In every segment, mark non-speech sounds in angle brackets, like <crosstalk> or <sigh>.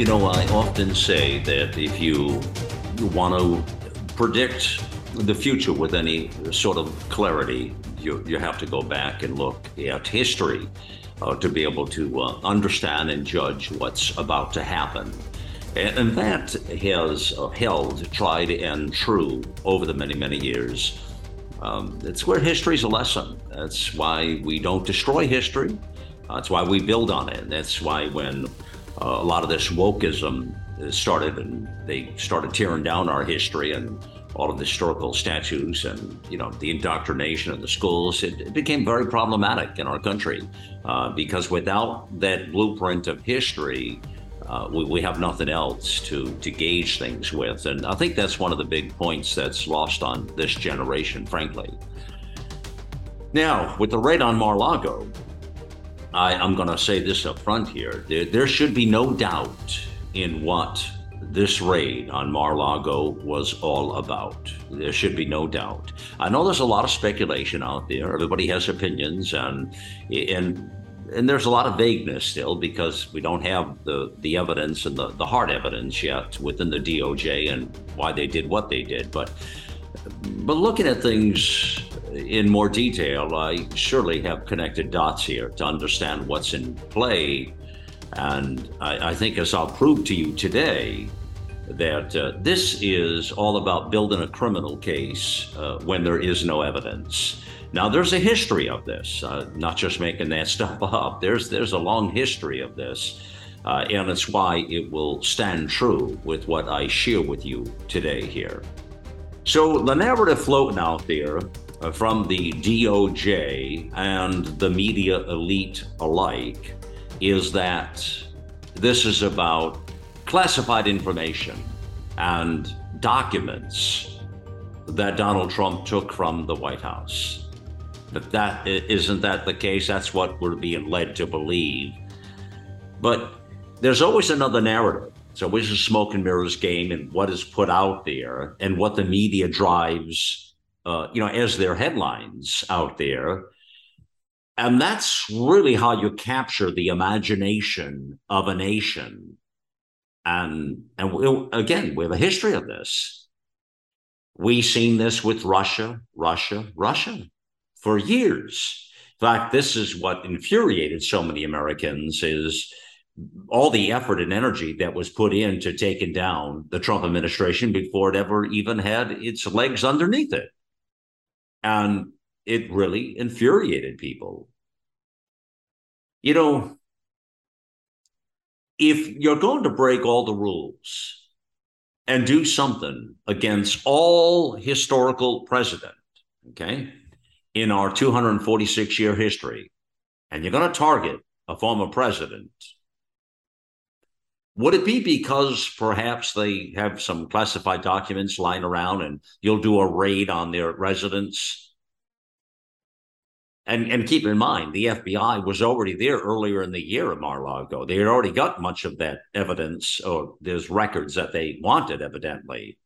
You know, I often say that if you want to predict the future with any sort of clarity, you, you have to go back and look at history uh, to be able to uh, understand and judge what's about to happen. And, and that has uh, held tried and true over the many, many years. Um, it's where history's a lesson. That's why we don't destroy history. That's why we build on it. That's why when a lot of this wokeism started and they started tearing down our history and all of the historical statues and you know the indoctrination of the schools. It, it became very problematic in our country uh, because without that blueprint of history uh, we, we have nothing else to to gauge things with. And i think that's one of the big points that's lost on this generation frankly. Now with the raid on mar-lago I, am going to say this up front here there, there should be no doubt in what this raid on Mar-Lago was all about. There should be no doubt. I know there's a lot of speculation out there. Everybody has opinions, and and and there's a lot of vagueness still because we don't have the the evidence and the, the hard evidence yet within the DOJ and why they did what they did. But but looking at things in more detail, I surely have connected dots here to understand what's in play and I, I think, as I'll prove to you today, that uh, this is all about building a criminal case uh, when there is no evidence. Now, there's a history of this, uh, not just making that <laughs> stuff up. There's there's a long history of this, uh, and it's why it will stand true with what I share with you today here. So, the narrative floating out there from the DOJ and the media elite alike is that this is about classified information and documents that Donald Trump took from the White House. But that isn't that the case? That's what we're being led to believe. But there's always another narrative. So it's always a smoke and mirrors game and what is put out there and what the media drives, uh, you know, as their headlines out there. And that's really how you capture the imagination of a nation. And, and we, again, we have a history of this. We've seen this with Russia, Russia, Russia for years. In fact, this is what infuriated so many Americans is all the effort and energy that was put into taking down the Trump administration before it ever even had its legs underneath it. And it really infuriated people. You know, if you're going to break all the rules and do something against all historical precedent, okay, in our 246 year history, and you're going to target a former president, would it be because perhaps they have some classified documents lying around and you'll do a raid on their residence and, and keep in mind, the FBI was already there earlier in the year at Mar-a-Lago. They had already got much of that evidence, or there's records that they wanted, evidently.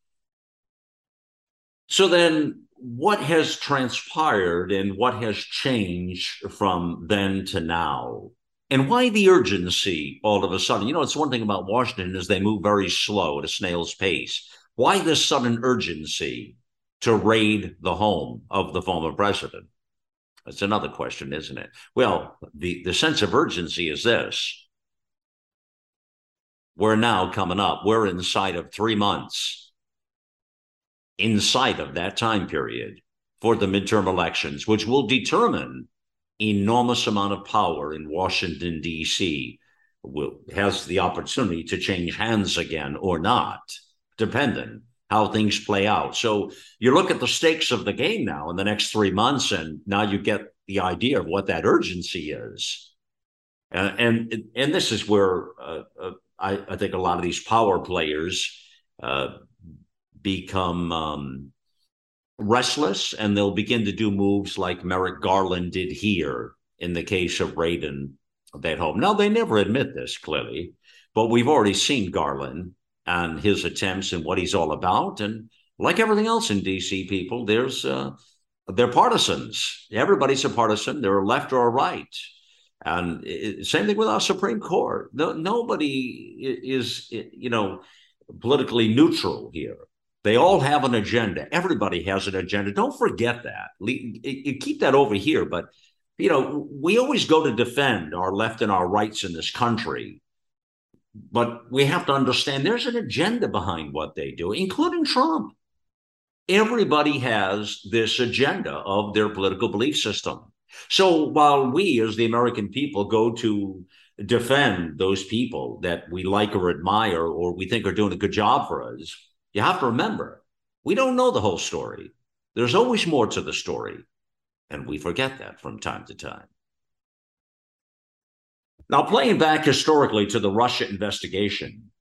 So then, what has transpired and what has changed from then to now? And why the urgency all of a sudden? You know, it's one thing about Washington is they move very slow at a snail's pace. Why this sudden urgency to raid the home of the former president? That's another question, isn't it? Well, the, the sense of urgency is this. We're now coming up. We're inside of three months, inside of that time period for the midterm elections, which will determine enormous amount of power in Washington, D.C. Will, has the opportunity to change hands again or not, depending how things play out. So you look at the stakes of the game now in the next three months, and now you get the idea of what that urgency is. Uh, and and this is where uh, uh, I, I, think a lot of these power players uh, become um, restless and they'll begin to do moves like Merrick Garland did here in the case of Radin that home. Now, they never admit this clearly, but we've already seen Garland and his attempts and what he's all about. And like everything else in DC, people, there's uh, they're partisans. Everybody's a partisan. They're a left or a right. And it, same thing with our Supreme Court. No, nobody is, you know, politically neutral here. They all have an agenda. Everybody has an agenda. Don't forget that. You keep that over here. But, you know, we always go to defend our left and our rights in this country. But we have to understand there's an agenda behind what they do, including Trump. Everybody has this agenda of their political belief system. So while we, as the American people, go to defend those people that we like or admire or we think are doing a good job for us, you have to remember we don't know the whole story. There's always more to the story. And we forget that from time to time. Now, playing back historically to the Russia investigation,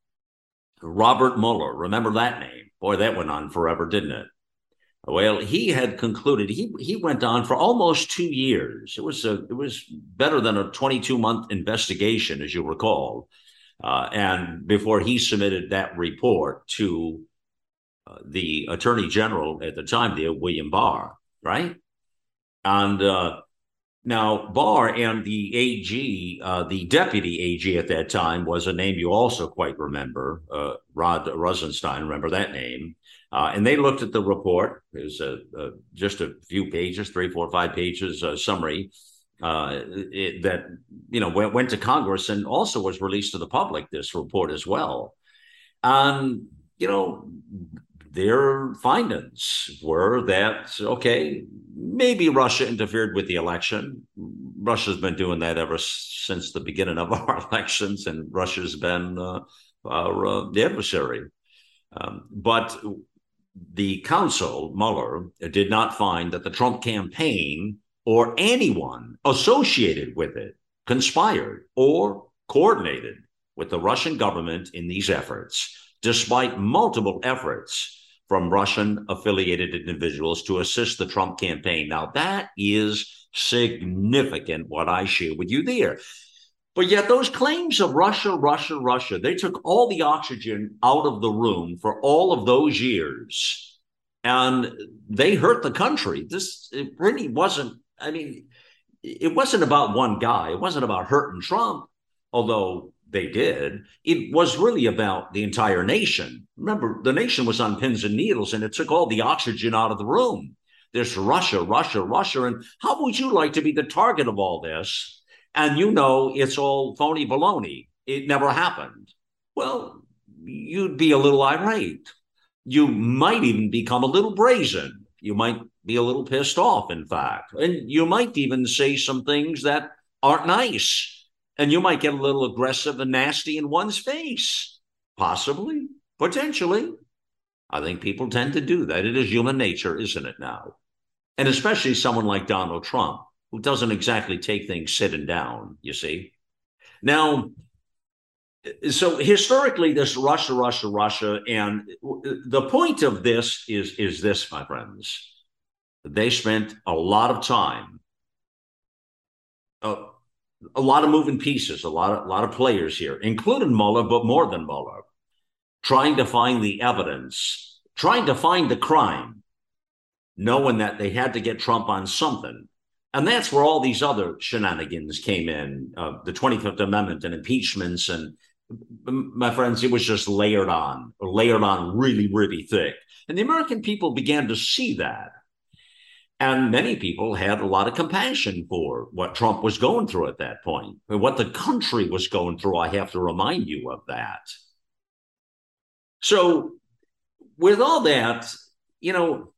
Robert Mueller, remember that name? Boy, that went on forever, didn't it? Well, he had concluded he he went on for almost two years. It was a it was better than a 22 month investigation, as you recall. Uh, and before he submitted that report to the Attorney General at the time, the William Barr, right? And uh, now Barr and the AG, uh, the deputy AG at that time, was a name you also quite remember, uh, Rod Rosenstein. Remember that name? Uh, and they looked at the report. It was a, a, just a few pages, three, four, five pages uh, summary uh, it, that you know went, went to Congress and also was released to the public. This report as well, and you know their findings were that okay, maybe Russia interfered with the election. Russia's been doing that ever since the beginning of <laughs> our elections, and Russia's been uh, our uh, the adversary. Um, but the counsel, Mueller, did not find that the Trump campaign or anyone associated with it conspired or coordinated with the Russian government in these efforts, despite multiple efforts from Russian affiliated individuals to assist the Trump campaign. Now, that is significant, what I share with you there. But yet, those claims of Russia, Russia, Russia, they took all the oxygen out of the room for all of those years. And they hurt the country. This it really wasn't, I mean, it wasn't about one guy. It wasn't about hurting Trump, although they did. It was really about the entire nation. Remember, the nation was on pins and needles, and it took all the oxygen out of the room. There's Russia, Russia, Russia. And how would you like to be the target of all this? and you know it's all phony baloney. It never happened. Well, you'd be a little irate. You might even become a little brazen. You might be a little pissed off, in fact. And you might even say some things that aren't nice. And you might get a little aggressive and nasty in one's face. Possibly, potentially. I think people tend to do that. It is human nature, isn't it now? And especially someone like Donald Trump who doesn't exactly take things sitting down, you see. Now, so historically, this Russia, Russia, Russia, and the point of this is is this, my friends. They spent a lot of time, a, a lot of moving pieces, a lot of a lot of players here, including Mueller, but more than Mueller, trying to find the evidence, trying to find the crime, knowing that they had to get Trump on something. And that's where all these other shenanigans came in uh, the 25th Amendment and impeachments. And my friends, it was just layered on, layered on really, really thick. And the American people began to see that. And many people had a lot of compassion for what Trump was going through at that point, and what the country was going through. I have to remind you of that. So, with all that, you know,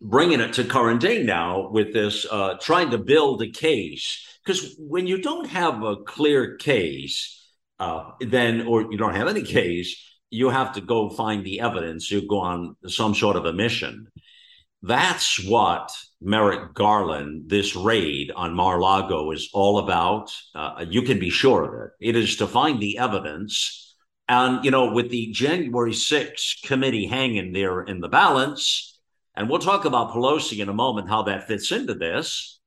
bringing it to current day now with this uh, trying to build a case because when you don't have a clear case uh, then or you don't have any case you have to go find the evidence you go on some sort of a mission that's what merrick garland this raid on mar-lago is all about. Uh, you can be sure of it. It is to find the evidence. And, you know, with the January 6th committee hanging there in the balance, and we'll talk about Pelosi in a moment, how that fits into this,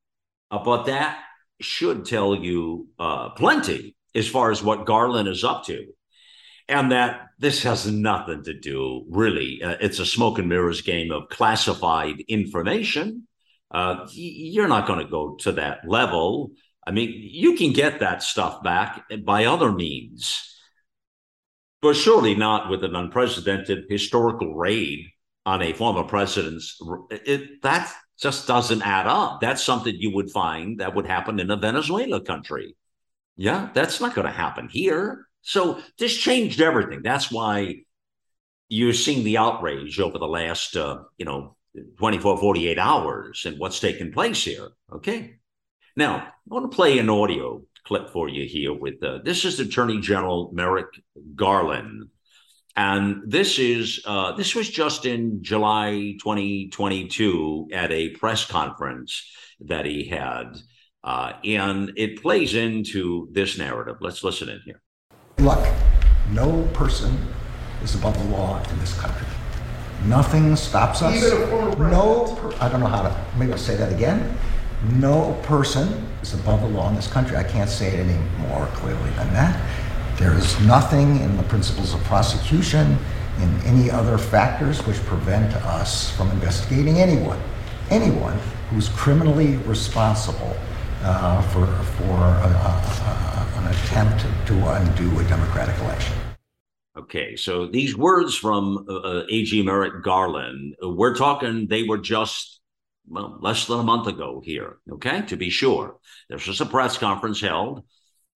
uh, but that should tell you uh, plenty as far as what Garland is up to. And that this has nothing to do, really. Uh, it's a smoke and mirrors game of classified information. Uh, you're not going to go to that level. I mean, you can get that stuff back by other means but surely not with an unprecedented historical raid on a former president's. It, that just doesn't add up. That's something you would find that would happen in a Venezuela country. Yeah, that's not going to happen here. So this changed everything. That's why you're seeing the outrage over the last, uh, you know, 24, 48 hours and what's taken place here. Okay. Now, I want to play an audio clip for you here with uh, this is Attorney General Merrick Garland. And this is uh, this was just in July 2022 at a press conference that he had, uh, and it plays into this narrative. Let's listen in here. Look, no person is above the law in this country. Nothing stops us. no, per- I don't know how to. Maybe I'll say that again. No person is above the law in this country. I can't say it any more clearly than that. There is nothing in the principles of prosecution, in any other factors which prevent us from investigating anyone, anyone who's criminally responsible uh, for, for a, a, a, an attempt to undo a democratic election. Okay, so these words from uh, uh AG Merrick Garland, we're talking, they were just well, less than a month ago here, okay, to be sure. There's just a press conference held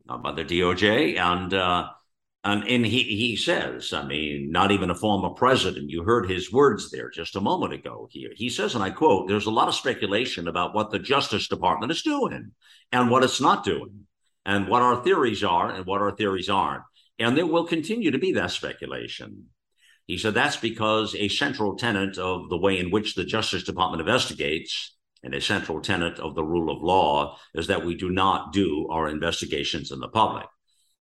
uh, by the DOJ, and uh, and, and he, he says, I mean, not even a former president. You heard his words there just a moment ago here. He says, and I quote, there's a lot of speculation about what the Justice Department is doing and what it's not doing, and what our theories are and what our theories aren't. And there will continue to be that speculation. He said that's because a central tenet of the way in which the Justice Department investigates and a central tenet of the rule of law is that we do not do our investigations in the public.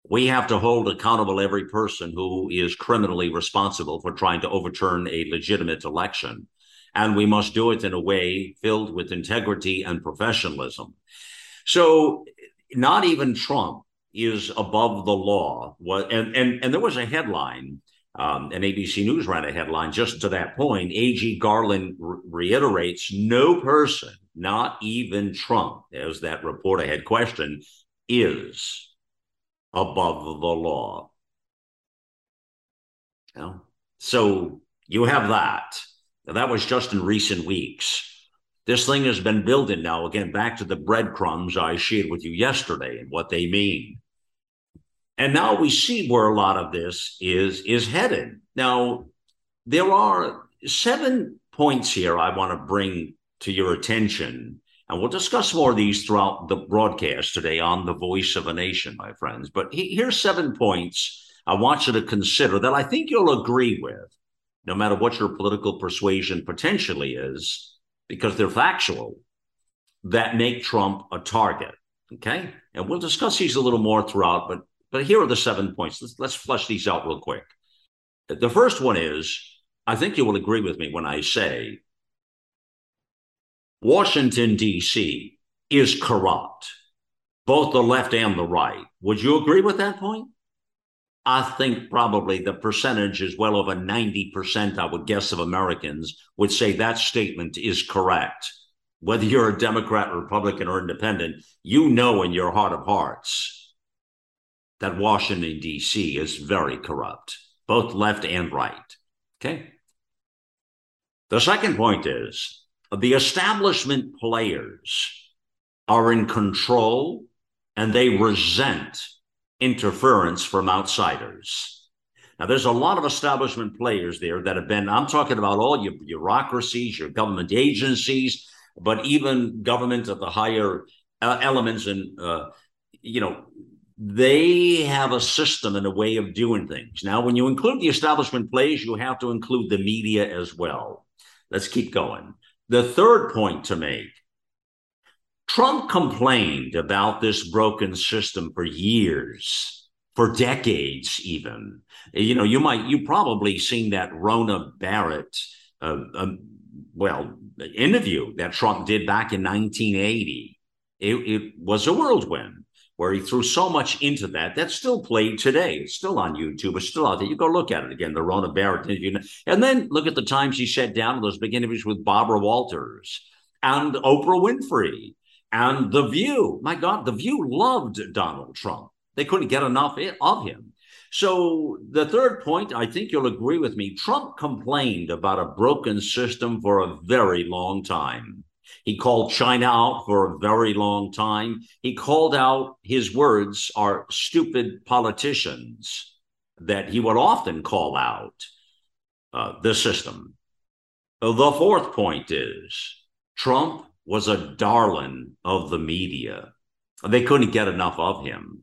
We have to hold accountable every person who is criminally responsible for trying to overturn a legitimate election. And we must do it in a way filled with integrity and professionalism. So, not even Trump is above the law. And, and, and there was a headline um, and ABC News ran a headline just to that point. AG Garland re- reiterates no person, not even Trump, as that reporter had questioned, is above the law. So you have that. Now, that was just in recent weeks. This thing has been building now, again, back to the breadcrumbs I shared with you yesterday and what they mean. And now we see where a lot of this is is headed. Now, there are seven points here I want to bring to your attention. And we'll discuss more of these throughout the broadcast today on the voice of a nation, my friends. But here's seven points I want you to consider that I think you'll agree with, no matter what your political persuasion potentially is, because they're factual, that make Trump a target. Okay. And we'll discuss these a little more throughout, but but here are the seven points. Let's, let's flesh these out real quick. The first one is I think you will agree with me when I say Washington, D.C. is corrupt, both the left and the right. Would you agree with that point? I think probably the percentage is well over 90%, I would guess, of Americans would say that statement is correct. Whether you're a Democrat, Republican, or independent, you know in your heart of hearts that Washington, D.C. is very corrupt, both left and right. Okay. The second point is the establishment players are in control and they resent interference from outsiders. Now, there's a lot of establishment players there that have been, I'm talking about all your bureaucracies, your government agencies, but even government at the higher uh, elements and, uh, you know, they have a system and a way of doing things. Now, when you include the establishment plays, you have to include the media as well. Let's keep going. The third point to make Trump complained about this broken system for years. for decades, even. You know, you might, you probably seen that Rona Barrett, uh, um, well, interview that Trump did back in 1980. It, it was a whirlwind where he threw so much into that. That's still played today. It's still on YouTube. It's still out there. You go look at it again, the Rona Barrett interview. And then look at the times he sat down those big interviews with Barbara Walters and Oprah Winfrey and The View. My God, The View loved Donald Trump. They couldn't get enough of him. So, the third point, I think you'll agree with me Trump complained about a broken system for a very long time. He called China out for a very long time. He called out his words are stupid politicians that he would often call out uh, the system. The fourth point is Trump was a darling of the media. They couldn't get enough of him.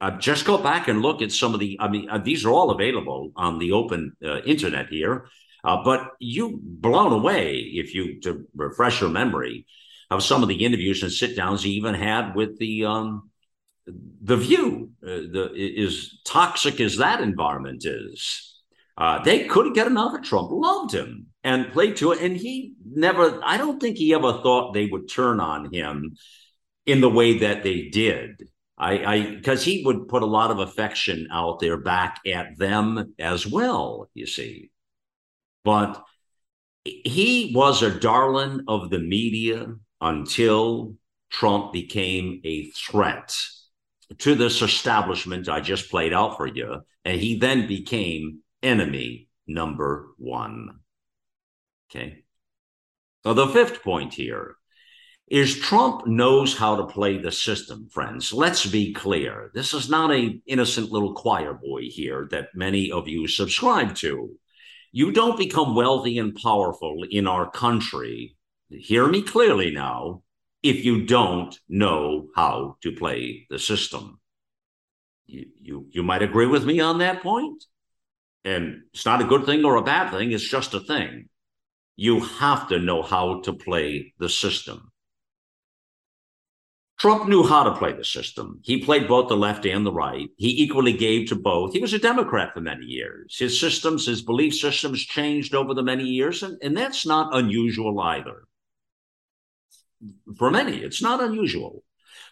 Uh, just go back and look at some of the, I mean, uh, these are all available on the open uh, internet here. Uh, but you blown away if you to refresh your memory of some of the interviews and sit downs he even had with the um, the view. Uh, the is toxic as that environment is. They couldn't get enough of Trump. Loved him and played to it, and he never. I don't think he ever thought they would turn on him in the way that they did. I I because he would put a lot of affection out there back at them as well. You see, but he was a darling of the media until Trump became a threat to this establishment I just played out for you. And he then became enemy number one. Okay. So the fifth point here is Trump knows how to play the system, friends. Let's be clear. This is not a innocent little choir boy here that many of you subscribe to. You don't become wealthy and powerful in our country. Hear me clearly now. If you don't know how to play the system, you, you, you might agree with me on that point. And it's not a good thing or a bad thing, it's just a thing. You have to know how to play the system. Trump knew how to play the system. He played both the left and the right. He equally gave to both. He was a Democrat for many years. His systems, his belief systems changed over the many years, and, and that's not unusual either. For many, it's not unusual.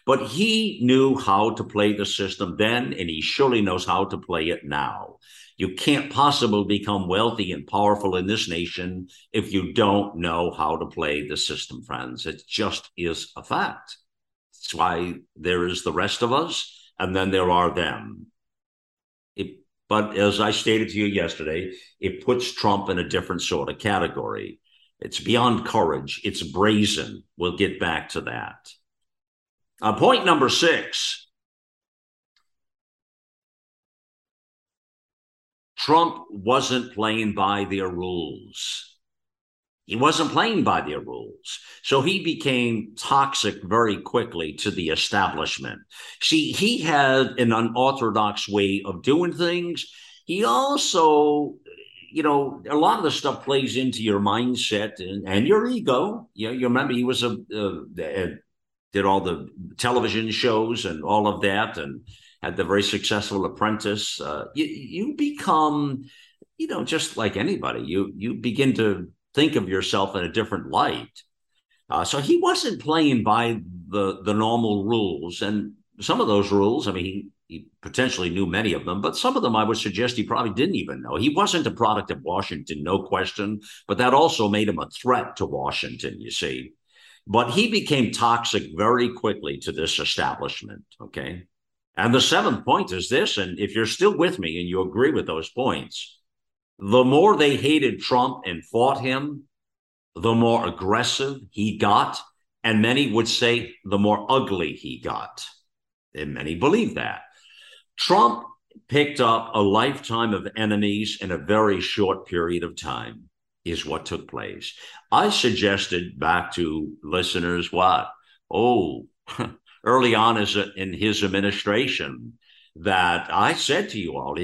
But he knew how to play the system then, and he surely knows how to play it now. You can't possibly become wealthy and powerful in this nation if you don't know how to play the system, friends. It just is a fact. That's why there is the rest of us, and then there are them. It, but as I stated to you yesterday, it puts Trump in a different sort of category. It's beyond courage, it's brazen. We'll get back to that. Uh, point number six Trump wasn't playing by their rules. He wasn't playing by their rules. So he became toxic very quickly to the establishment. See, he had an unorthodox way of doing things. He also, you know, a lot of the stuff plays into your mindset and, and your ego. You, know, you remember he was a, did all the television shows and all of that and had the very successful apprentice. Uh, you, you become, you know, just like anybody, you, you begin to think of yourself in a different light. Uh, so he wasn't playing by the the normal rules, and some of those rules, I mean, he, he potentially knew many of them, but some of them I would suggest he probably didn't even know. He wasn't a product of Washington, no question, but that also made him a threat to Washington. You see, but he became toxic very quickly to this establishment. Okay. And the seventh point is this, and if you're still with me and you agree with those points, the more they hated Trump and fought him, the more aggressive he got. And many would say the more ugly he got. And many believe that. Trump picked up a lifetime of enemies in a very short period of time, is what took place. I suggested back to listeners what? Oh, <laughs> early on as in his administration, that I said to you all,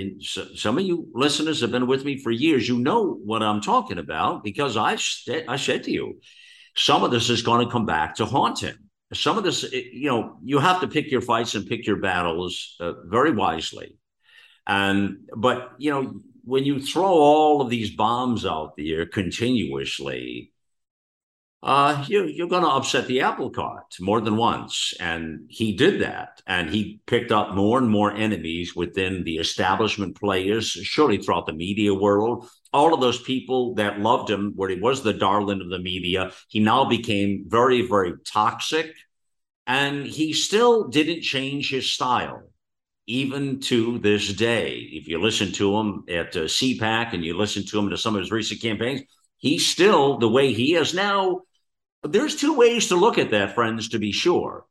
some of you listeners have been with me for years. You know what I'm talking about because I said I said to you, some of this is going to come back to haunt him. some of this, you know, you have to pick your fights and pick your battles uh, very wisely. And, but, you know, when you throw all of these bombs out there continuously, uh, you, you're going to upset the apple cart more than once. And he did that. And he picked up more and more enemies within the establishment players, surely throughout the media world. All of those people that loved him, where he was the darling of the media, he now became very, very toxic. And he still didn't change his style, even to this day. If you listen to him at uh, CPAC and you listen to him to some of his recent campaigns, he's still the way he is now there's two ways to look at that, friends, to be sure.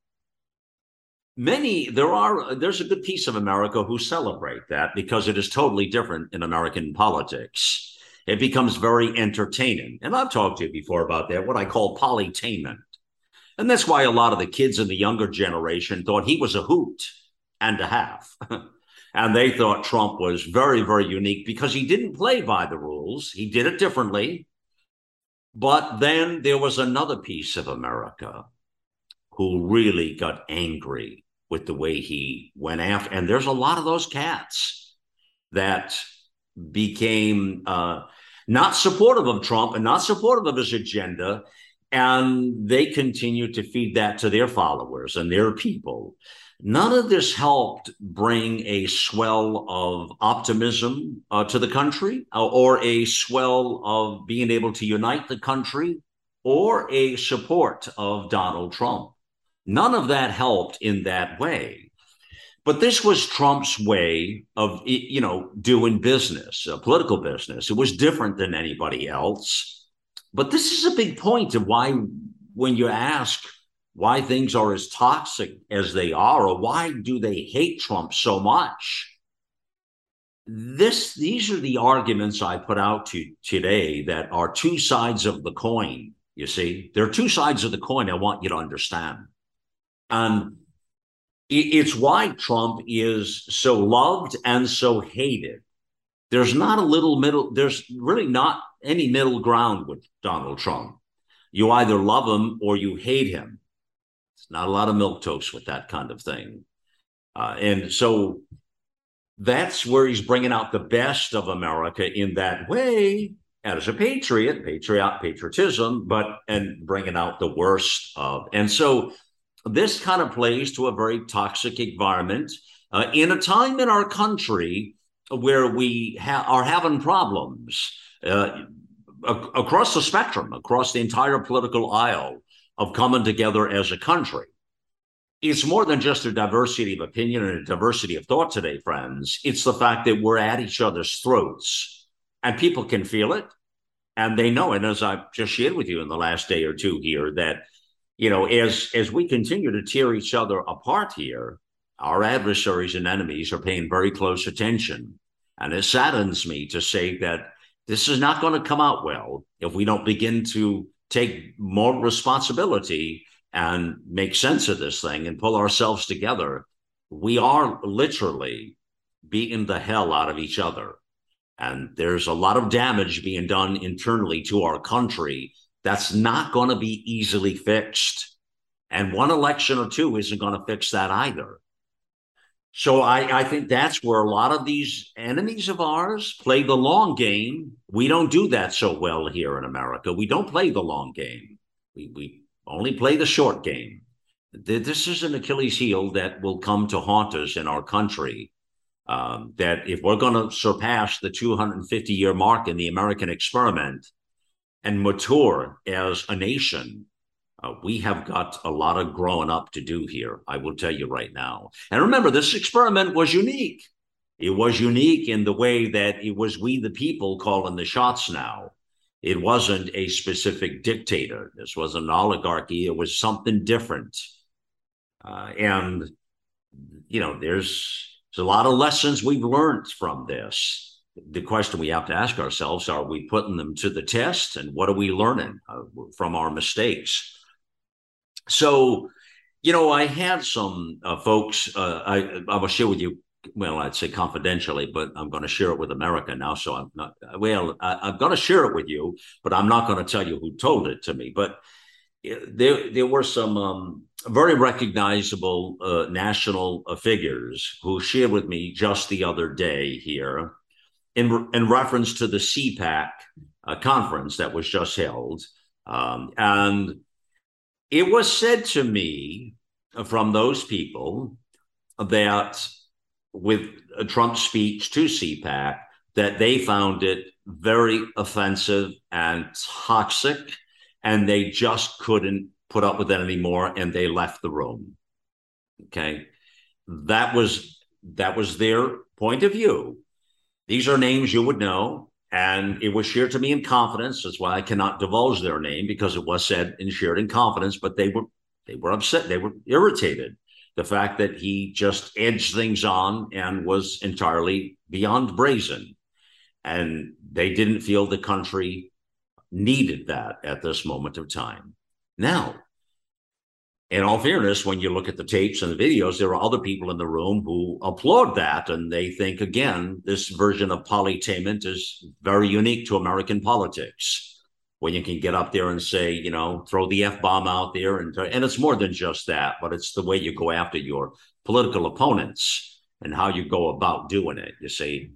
Many, there are, there's a good piece of America who celebrate that because it is totally different in American politics. It becomes very entertaining. And I've talked to you before about that, what I call polytainment. And that's why a lot of the kids in the younger generation thought he was a hoot and a half. <laughs> and they thought Trump was very, very unique because he didn't play by the rules. He did it differently. But then there was another piece of America who really got angry with the way he went after. And there's a lot of those cats that became uh, not supportive of Trump and not supportive of his agenda. And they continue to feed that to their followers and their people. None of this helped bring a swell of optimism uh, to the country uh, or a swell of being able to unite the country or a support of Donald Trump. None of that helped in that way. But this was Trump's way of, you know, doing business, uh, political business. It was different than anybody else. But this is a big point of why, when you ask, why things are as toxic as they are, or why do they hate Trump so much? This, these are the arguments I put out to today that are two sides of the coin. You see, there are two sides of the coin I want you to understand. And it's why Trump is so loved and so hated. There's not a little middle, there's really not any middle ground with Donald Trump. You either love him or you hate him. Not a lot of milk toast with that kind of thing. Uh, and so that's where he's bringing out the best of America in that way as a patriot, patriot, patriotism, but and bringing out the worst of. And so this kind of plays to a very toxic environment uh, in a time in our country where we ha- are having problems uh, across the spectrum, across the entire political aisle of coming together as a country. It's more than just a diversity of opinion and a diversity of thought today, friends. It's the fact that we're at each other's throats and people can feel it and they know it. As I've just shared with you in the last day or two here, that, you know, as, as we continue to tear each other apart here, our adversaries and enemies are paying very close attention. And it saddens me to say that this is not going to come out well if we don't begin to take more responsibility and make sense of this thing and pull ourselves together, we are literally beating the hell out of each other. And there's a lot of damage being done internally to our country that's not going to be easily fixed. And one election or two isn't going to fix that either. So I, I think that's where a lot of these enemies of ours play the long game. We don't do that so well here in America. We don't play the long game. We, we only play the short game. This is an Achilles heel that will come to haunt us in our country. Um, that if we're going to surpass the 250 year mark in the American experiment and mature as a nation, uh, we have got a lot of growing up to do here, I will tell you right now. And remember, this experiment was unique. It was unique in the way that it was we, the people, calling the shots now. It wasn't a specific dictator. This was an oligarchy. It was something different. Uh, and, you know, there's, there's a lot of lessons we've learned from this. The question we have to ask ourselves are we putting them to the test? And what are we learning uh, from our mistakes? So, you know, I had some uh, folks. Uh, I I will share with you. Well, I'd say confidentially, but I'm going to share it with America now. So I'm not. Well, I, am going to share it with you, but I'm not going to tell you who told it to me. But there there were some um, very recognizable uh, national uh, figures who shared with me just the other day here in, in reference to the CPAC uh, conference that was just held. Um, and it was said to me from those people that with Trump's speech to CPAC, that they found it very offensive and toxic, and they just couldn't put up with it anymore, and they left the room. Okay, that was that was their point of view. These are names you would know, and it was shared to me in confidence. That's why I cannot divulge their name because it was said and shared in confidence. But they were they were upset. They were irritated. The fact that he just edged things on and was entirely beyond brazen. And they didn't feel the country needed that at this moment of time. Now, in all fairness, when you look at the tapes and the videos, there are other people in the room who applaud that. And they think, again, this version of polytainment is very unique to American politics. When you can get up there and say, you know, throw the F bomb out there. And, and it's more than just that, but it's the way you go after your political opponents and how you go about doing it, you see.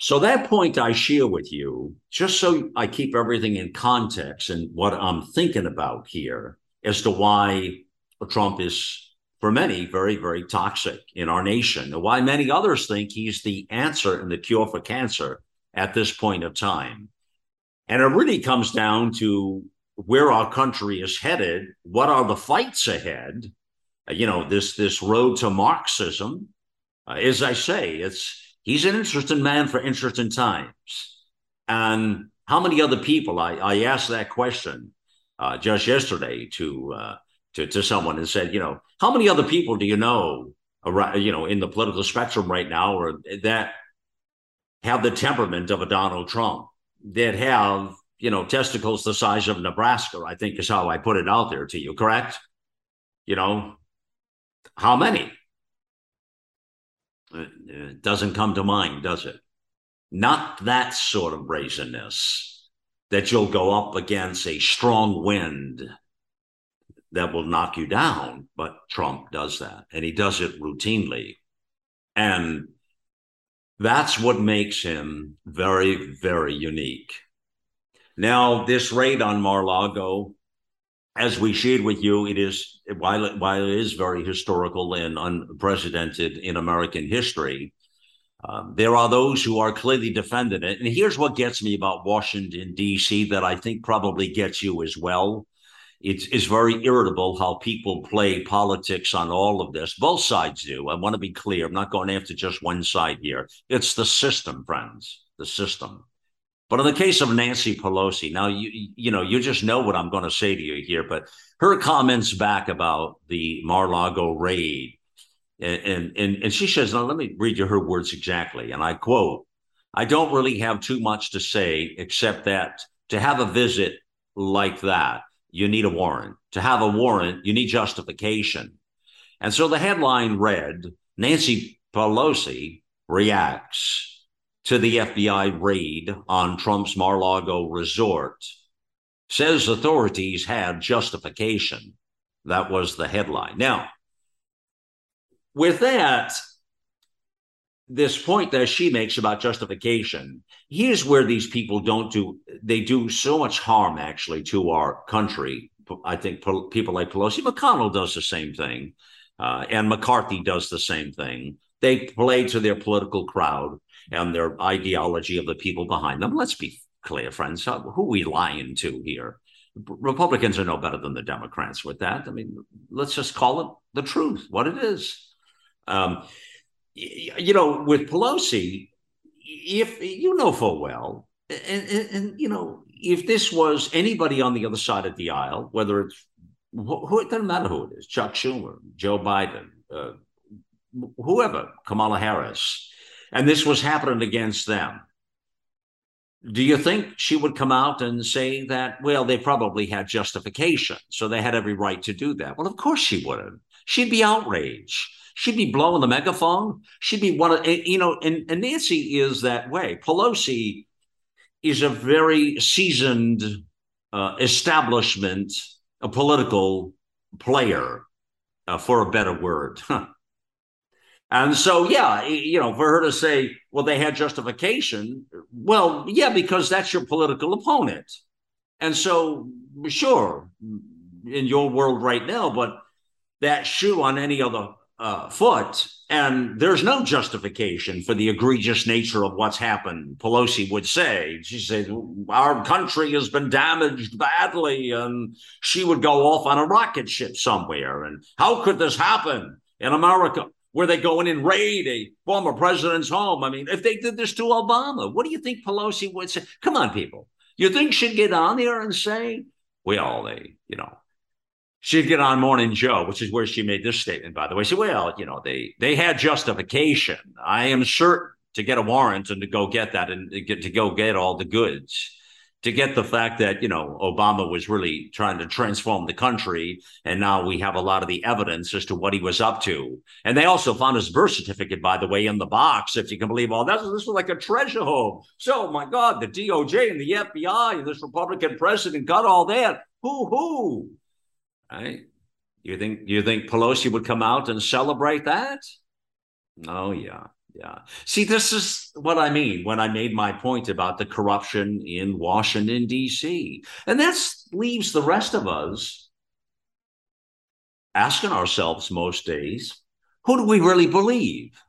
So that point I share with you, just so I keep everything in context and what I'm thinking about here as to why Trump is, for many, very, very toxic in our nation, and why many others think he's the answer and the cure for cancer at this point of time. And it really comes down to where our country is headed. What are the fights ahead? Uh, you know, this this road to Marxism. Uh, as I say, it's he's an interesting man for interesting times. And how many other people? I, I asked that question uh, just yesterday to, uh, to to someone and said, you know, how many other people do you know, around, you know, in the political spectrum right now, or that have the temperament of a Donald Trump, that have you know testicles the size of Nebraska? I think is how I put it out there to you. Correct? You know, how many? It doesn't come to mind, does it? Not that sort of brazenness that you'll go up against a strong wind that will knock you down. But Trump does that, and he does it routinely. And that's what makes him very, very unique. Now, this raid on Mar-Lago as we shared with you, it is while it, while it is very historical and unprecedented in American history. Um, there are those who are clearly defending it, and here's what gets me about Washington D.C. that I think probably gets you as well. It's, it's very irritable how people play politics on all of this. Both sides do. I want to be clear. I'm not going after just one side here. It's the system, friends. The system. But in the case of Nancy Pelosi, now you you know you just know what I'm going to say to you here. But her comments back about the Mar-Lago raid, and and and she says, now let me read you her words exactly, and I quote: "I don't really have too much to say except that to have a visit like that, you need a warrant. To have a warrant, you need justification." And so the headline read: Nancy Pelosi reacts to the FBI raid on Trump's Mar Lago resort. Says authorities had justification. That was the headline. Now, with that, this point that she makes about justification, here's where these people don't do, they do so much harm actually to our country. I think people like Pelosi, McConnell does the same thing, uh, and McCarthy does the same thing. They play to their political crowd and their ideology of the people behind them. Let's be clear, friends. Who we lying to here? Republicans are no better than the Democrats with that. I mean, let's just call it the truth, what it is. Um, you know, with Pelosi, if you know full well, and, and, and, you know, if this was anybody on the other side of the aisle, whether it's who, it doesn't matter who it is, Chuck Schumer, Joe Biden, uh, whoever, Kamala Harris, and this was happening against them. Do you think she would come out and say that, well, they probably had justification, so they had every right to do that? Well, of course she wouldn't. She'd be outraged. She'd be blowing the megaphone. She'd be one of, you know, and, and Nancy is that way. Pelosi is a very seasoned uh, establishment, a political player. uh, for a better word. <laughs> And so, yeah, you know, for her to say, well, they had justification, well, yeah, because that's your political opponent. And so, sure, in your world right now, but that shoe on any other uh, foot, and there's no justification for the egregious nature of what's happened. Pelosi would say, she said, our country has been damaged badly, and she would go off on a rocket ship somewhere. And how could this happen in America? where they go in and raid a former president's home. I mean, if they did this to Obama, what do you think Pelosi would say? Come on, people. You think she'd get on there and say, well, they, you know, she'd get on Morning Joe, which is where she made this statement, by the way. She said, well, you know, they they had justification. I am certain to get a warrant and to go get that and to, get, to go get all the goods to get the fact that you know Obama was really trying to transform the country, and now we have a lot of the evidence as to what he was up to. And they also found his birth certificate, by the way, in the box, if you can believe all that. This was like a treasure home. So, my God, the DOJ and the FBI and this Republican president got all that. Who who? Right? You think you think Pelosi would come out and celebrate that? Oh yeah. Yeah. See, this is what I mean when I made my point about the corruption in Washington, D.C. And that leaves the rest of us asking ourselves most days who do we really believe?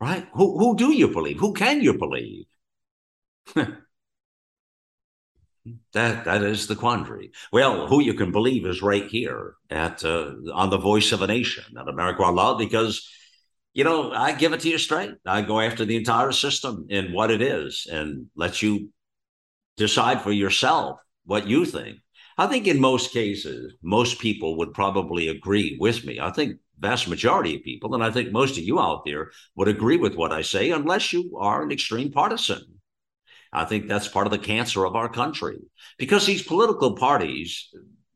Right? Who, who do you believe? Who can you believe? <laughs> that that is the quandary. Well, who you can believe is right here at uh, on the Voice of a Nation at America Loud because you know, I give it to you straight. I go after the entire system and what it is and let you decide for yourself what you think. I think in most cases, most people would probably agree with me. I think vast majority of people, and I think most of you out there would agree with what I say, unless you are an extreme partisan. I think that's part of the cancer of our country because these political parties,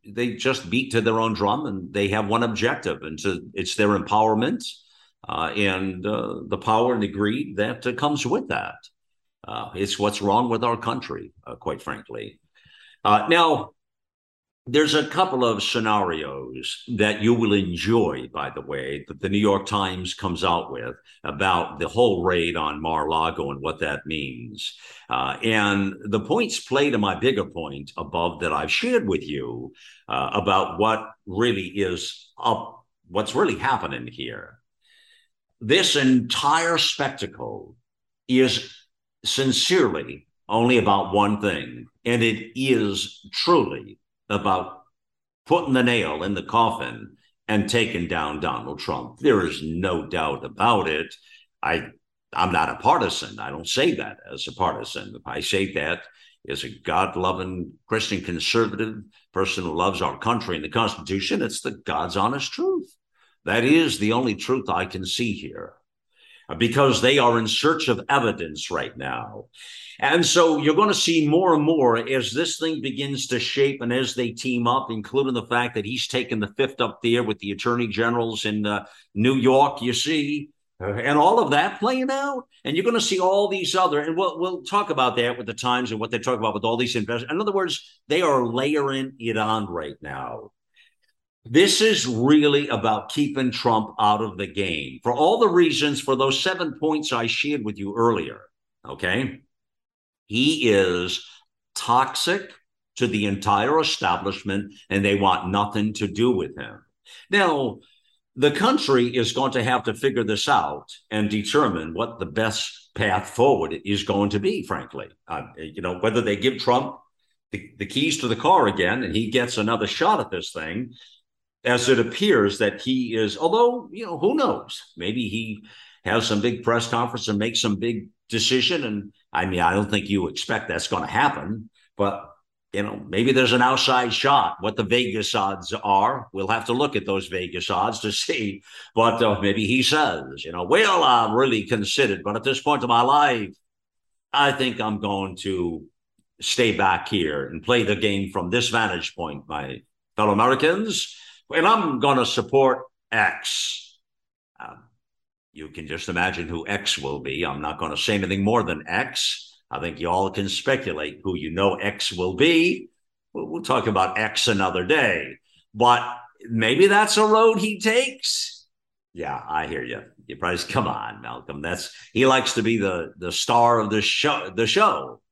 they just beat to their own drum and they have one objective, and so it's their empowerment uh, and uh, the power and the greed that uh, comes with that. Uh, it's what's wrong with our country, uh, quite frankly. Uh, now, there's a couple of scenarios that you will enjoy, by the way, that the New York Times comes out with about the whole raid on Mar-Lago and what that means. Uh, and the points play to my bigger point above that I've shared with you uh, about what really is up, what's really happening here this entire spectacle is sincerely only about one thing, and it is truly about putting the nail in the coffin and taking down Donald Trump. There is no doubt about it. I I'm not a partisan. I don't say that as a partisan. I say that as a God-loving Christian conservative person who loves our country and the Constitution. It's the God's honest truth. That is the only truth I can see here because they are in search of evidence right now. And so you're going to see more and more as this thing begins to shape and as they team up, including the fact that he's taken the fifth up there with the attorney generals in uh, New York, you see, uh, and all of that playing out. And you're going to see all these other, and we'll, we'll talk about that with the Times and what they talk about with all these investors. In other words, they are layering it on right now. This is really about keeping Trump out of the game for all the reasons, for those seven points I shared with you earlier. Okay. He is toxic to the entire establishment and they want nothing to do with him. Now, the country is going to have to figure this out and determine what the best path forward is going to be, frankly. Uh, you know, whether they give Trump the, the keys to the car again and he gets another shot at this thing, as it appears that he is, although, you know, who knows? Maybe he has some big press conference and makes some big decision. And I mean, I don't think you expect that's going to happen, but you know, maybe there's an outside shot. What the Vegas odds are, we'll have to look at those Vegas odds to <laughs> see. But uh, maybe he says, you know, well, I'm really considered, but at this point in my life, I think I'm going to stay back here and play the game from this vantage point, my fellow Americans and I'm going to support X. You can just imagine who X will be. I'm not going to say anything more than X. I think you all can speculate who you know X will be. We'll, talk about X another day. But maybe that's a road he takes. Yeah, I hear you. You probably come on, Malcolm. That's he likes to be the the star of the show. The show.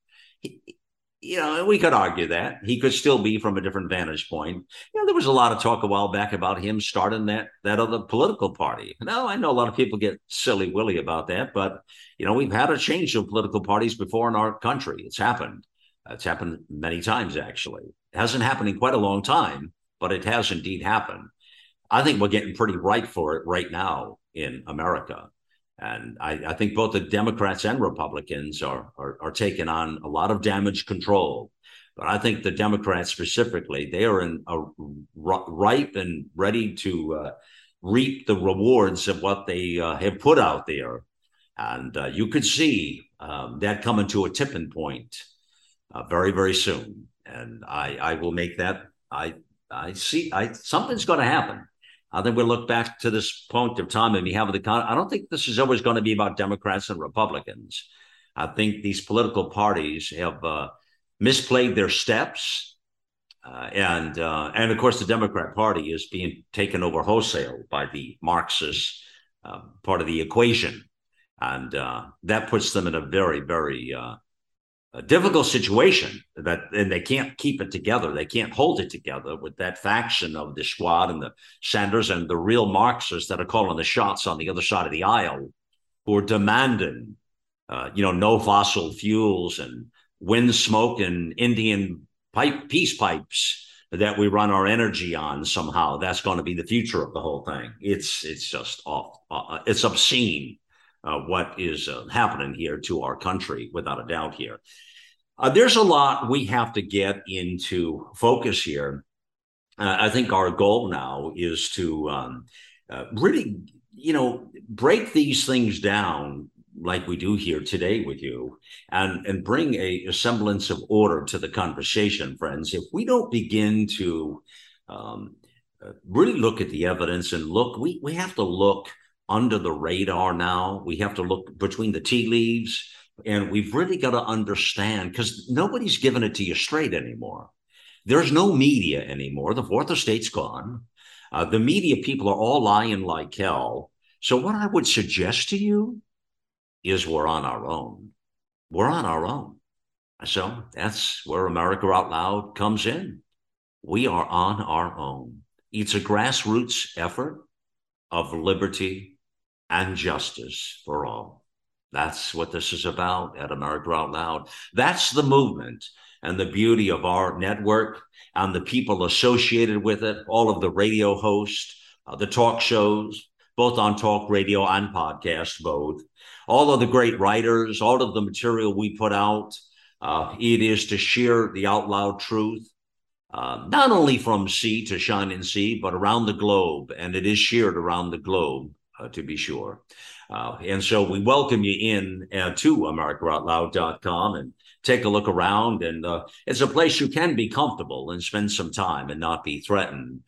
You know, we could argue that he could still be from a different vantage point. You know, there was a lot of talk a while back about him starting that that other political party. Now, I know a lot of people get silly willy about that, but you know, we've had a change of political parties before in our country. It's happened. It's happened many times, actually. It hasn't happened in quite a long time, but it has indeed happened. I think we're getting pretty ripe for it right now in America. And I, I, think both the Democrats and Republicans are, are, are taking on a lot of damage control. But I think the Democrats specifically, they are in a ripe and ready to uh, reap the rewards of what they uh, have put out there. And uh, you could see um, that coming to a tipping point uh, very, very soon. And I, I will make that. I, I see. I something's going to happen. I think we'll look back to this point of time and we have the. I don't think this is always going to be about Democrats and Republicans. I think these political parties have uh, misplayed their steps, uh, and uh, and of course the Democrat Party is being taken over wholesale by the Marxist uh, part of the equation, and uh, that puts them in a very very uh, a difficult situation that and they can't keep it together. They can't hold it together with that faction of the squad and the Sanders and the real Marxists that are calling the shots on the other side of the aisle, who are demanding, uh, you know, no fossil fuels and wind smoke and Indian pipe peace pipes that we run our energy on somehow. That's going to be the future of the whole thing. It's it's just off. Uh, it's obscene uh, what is uh, happening here to our country, without a doubt. Here, uh, there's a lot we have to get into focus here. Uh, I think our goal now is to um, uh, really, you know, break these things down like we do here today with you and and bring a, a semblance of order to the conversation friends if we don't begin to um, uh, really look at the evidence and look we we have to look under the radar now. We have to look between the tea leaves, and we've really got to understand because nobody's giving it to you straight anymore. There's no media anymore. The fourth estate's gone. Uh, the media people are all lying like hell. So, what I would suggest to you is we're on our own. We're on our own. So, that's where America Out Loud comes in. We are on our own. It's a grassroots effort of liberty and justice for all. That's what this is about at America Out Loud. That's the movement and the beauty of our network and the people associated with it, all of the radio hosts, uh, the talk shows, both on talk radio and podcast, both. All of the great writers, all of the material we put out. Uh, it is to share the out loud truth, uh, not only from sea to shining sea, but around the globe. And it is shared around the globe uh, to be sure. Uh, and so we welcome you in uh, to AmericaOutloud.com and take a look around. And uh, it's a place you can be comfortable and spend some time and not be threatened.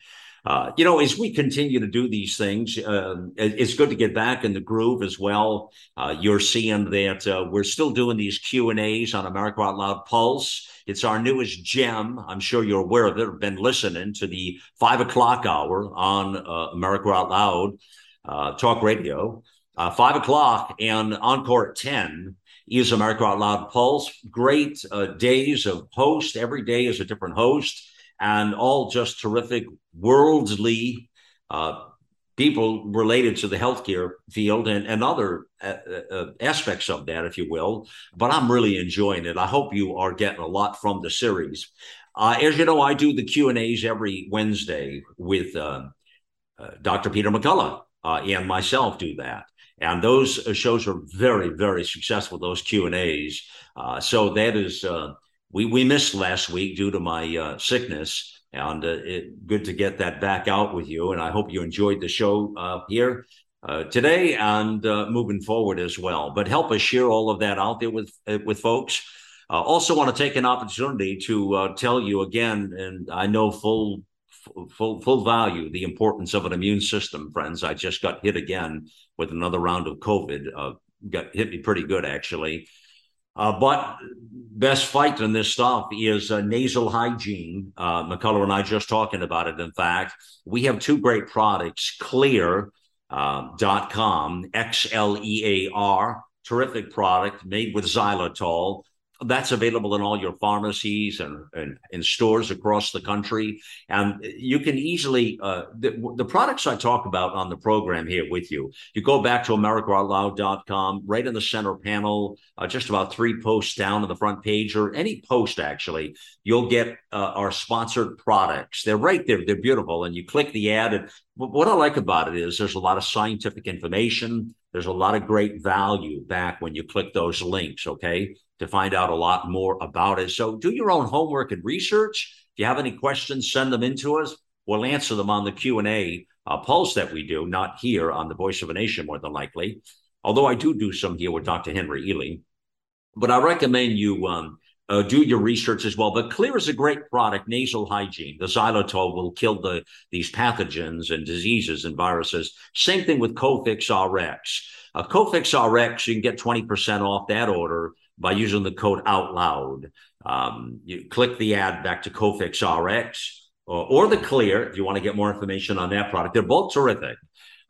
Uh, you know, as we continue to do these things, uh, it's good to get back in the groove as well. Uh, you're seeing that we're still doing these Q and A's on America Out Loud Pulse. It's our newest gem. I'm sure you're aware of it. Been listening to the five o'clock hour on America Out Loud uh, talk radio. Uh, five o'clock and encore at 10 is America Out Loud Pulse. Great uh, days of host. Every day is a different host, and all just terrific worldly uh, people related to the healthcare field and, and other uh, uh, aspects of that, if you will. But I'm really enjoying it. I hope you are getting a lot from the series. as you know, I do the Q and A's every Wednesday with Dr. Peter McCullough uh, and myself do that. And those uh, shows are very, very successful. Those Q and A's. Uh, so that is uh, we we missed last week due to my uh, sickness, and uh, it, good to get that back out with you. And I hope you enjoyed the show here today and moving forward as well. But help us share all of that out there with with folks. also, want to take an opportunity to tell you again, and I know full full full value the importance of an immune system, friends. I just got hit again with another round of COVID. Uh, got hit me pretty good actually. Uh, but best fight in this stuff is uh, nasal hygiene. Uh, McCullough and I just talking about it. In fact, we have two great products, Xlear.com, uh, X L E A R, terrific product made with xylitol that's available in all your pharmacies and, and, and, stores across the country. And you can easily, uh, the, the, products I talk about on the program here with you, you go back to AmericaOutloud.com, right in the center panel, uh, just about three posts down on the front page, or any post actually, you'll get uh, our sponsored products. They're right there, they're beautiful. And you click the ad. And what I like about it is there's a lot of scientific information. There's a lot of great value back when you click those links. Okay to find out a lot more about it. So do your own homework and research. If you have any questions, send them in to us. We'll answer them on the Q&A uh, pulse that we do, not here on the Voice of a Nation, more than likely. Although I do do some here with Dr. Henry Ealy. But I recommend you um, uh, do your research as well. But Xlear is a great product, nasal hygiene. The xylitol will kill the these pathogens and diseases and viruses. Same thing with Cofix RX. Uh, Cofix RX, you can get 20% off that order by using the code out loud. Um, you click the ad back to Cofix RX or, or, the Xlear if you want to get more information on that product. They're both terrific.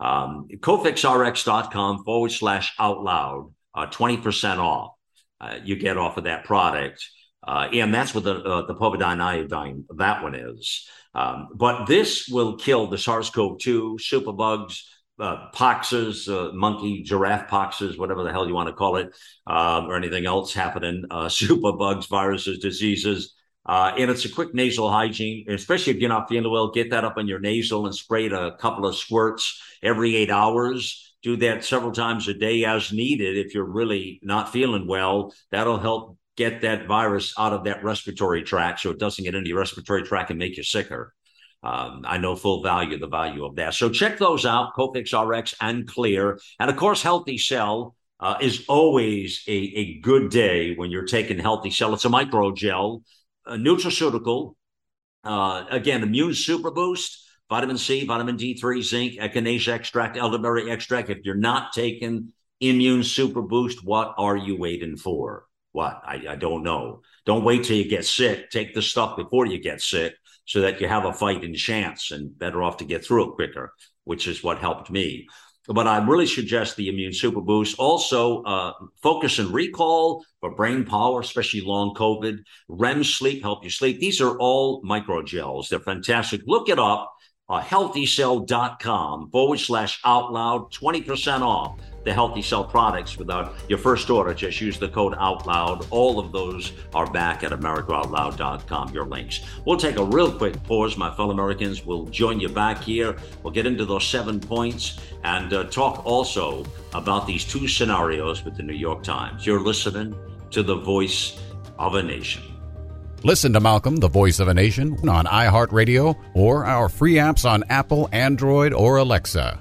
Um, CofixRx.com forward slash out loud, uh, 20% off uh, you get off of that product. Uh, and that's what the, uh, the povidone iodine, that one is. Um, but this will kill the SARS CoV 2 superbugs, uh, poxes, uh, monkey, giraffe poxes, whatever the hell you want to call it, um, or anything else happening, uh, <laughs> superbugs, viruses, diseases. Uh, and it's a quick nasal hygiene, especially if you're not feeling well. Get that up on your nasal and spray it a couple of squirts every eight hours. Do that several times a day as needed. If you're really not feeling well, that'll help get that virus out of that respiratory tract so it doesn't get into your respiratory tract and make you sicker. Um, I know full value, the value of that. So check those out, Cofix RX and Xlear. And of course, Healthy Cell uh, is always a, a good day when you're taking Healthy Cell. It's a microgel, a nutraceutical, uh, again, immune super boost, vitamin C, vitamin D3, zinc, echinacea extract, elderberry extract. If you're not taking immune super boost, what are you waiting for? What? I, I don't know. Don't wait till you get sick. Take the stuff before you get sick so that you have a fighting chance and better off to get through it quicker, which is what helped me. But I really suggest the Immune Super Boost. Also, uh, focus and recall for brain power, especially long COVID. REM sleep, help you sleep. These are all microgels. They're fantastic. Look it up. Uh, healthycell.com forward slash out loud, 20% off the Healthy Cell products without your first order. Just use the code OUTLOUD. All of those are back at AmericaOutloud.com, your links. We'll take a real quick pause, my fellow Americans. We'll join you back here. We'll get into those seven points and uh, talk also about these two scenarios with the New York Times. You're listening to the voice of a nation. Listen to Malcolm, the voice of a nation, on iHeartRadio or our free apps on Apple, Android, or Alexa.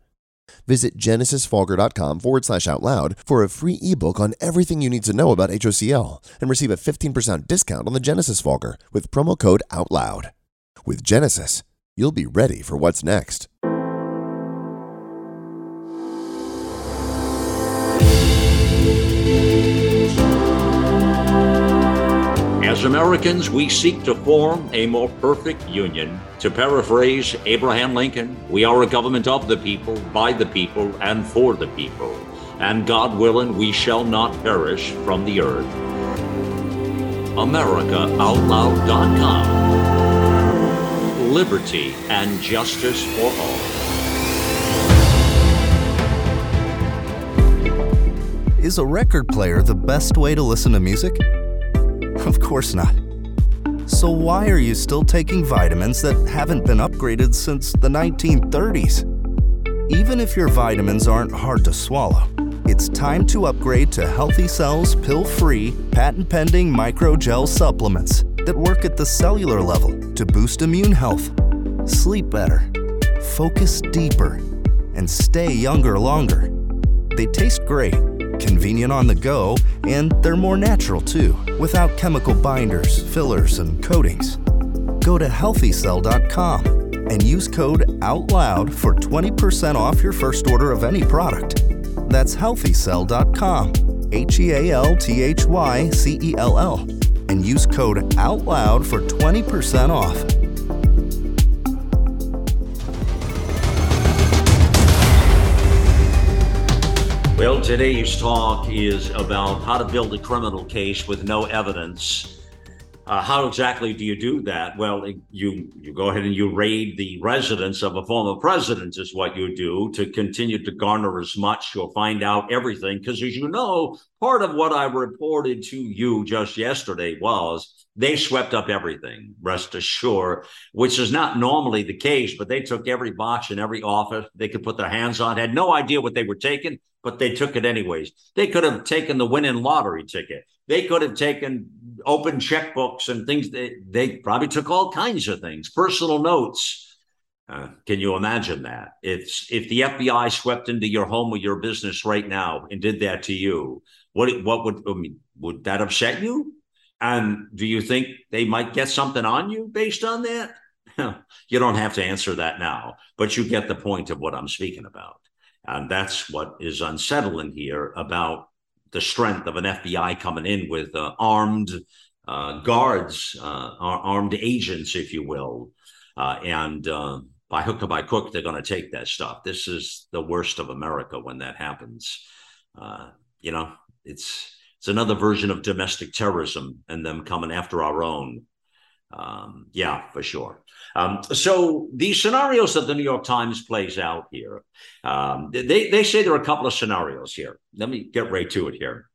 Visit genesisfogger.com forward slash out loud for a free ebook on everything you need to know about HOCl and receive a 15% discount on the Genesis Fogger with promo code OUTLOUD. With Genesis, you'll be ready for what's next. As Americans, we seek to form a more perfect union. To paraphrase Abraham Lincoln, we are a government of the people, by the people, and for the people. And God willing, we shall not perish from the earth. AmericaOutloud.com. Liberty and justice for all. Is a record player the best way to listen to music? Of course not. So, why are you still taking vitamins that haven't been upgraded since the 1930s? Even if your vitamins aren't hard to swallow, it's time to upgrade to Healthy Cells pill free, patent pending microgel supplements that work at the cellular level to boost immune health, sleep better, focus deeper, and stay younger longer. They taste great, convenient on the go, and they're more natural too, without chemical binders, fillers, and coatings. Go to healthycell.com and use code OUTLOUD for 20% off your first order of any product. That's healthycell.com, H E A L T H Y C E L L, and use code OUTLOUD for 20% off. Today's talk is about how to build a criminal case with no evidence. Uh, how exactly do you do that? Well, you you go ahead and you raid the residence of a former president is what you do to continue to garner as much. You'll find out everything because, as you know, part of what I reported to you just yesterday was they swept up everything. Rest assured, which is not normally the case, but they took every box in every office they could put their hands on. Had no idea what they were taking, but they took it anyways. They could have taken the winning lottery ticket. They could have taken open checkbooks and things. They, they probably took all kinds of things, personal notes. Uh, can you imagine that? If if the FBI swept into your home or your business right now and did that to you, what what would I mean, would that upset you? And do you think they might get something on you based on that? <laughs> you don't have to answer that now, but you get the point of what I'm speaking about. And that's what is unsettling here about the strength of an FBI coming in with uh, armed uh, guards, uh, armed agents, if you will. Uh, and uh, by hook or by crook, they're going to take that stuff. This is the worst of America when that happens. Uh, you know, it's it's another version of domestic terrorism and them coming after our own. Um, yeah, for sure. Um, so the scenarios that the New York Times plays out here, um, they they say there are a couple of scenarios here. Let me get right to it here.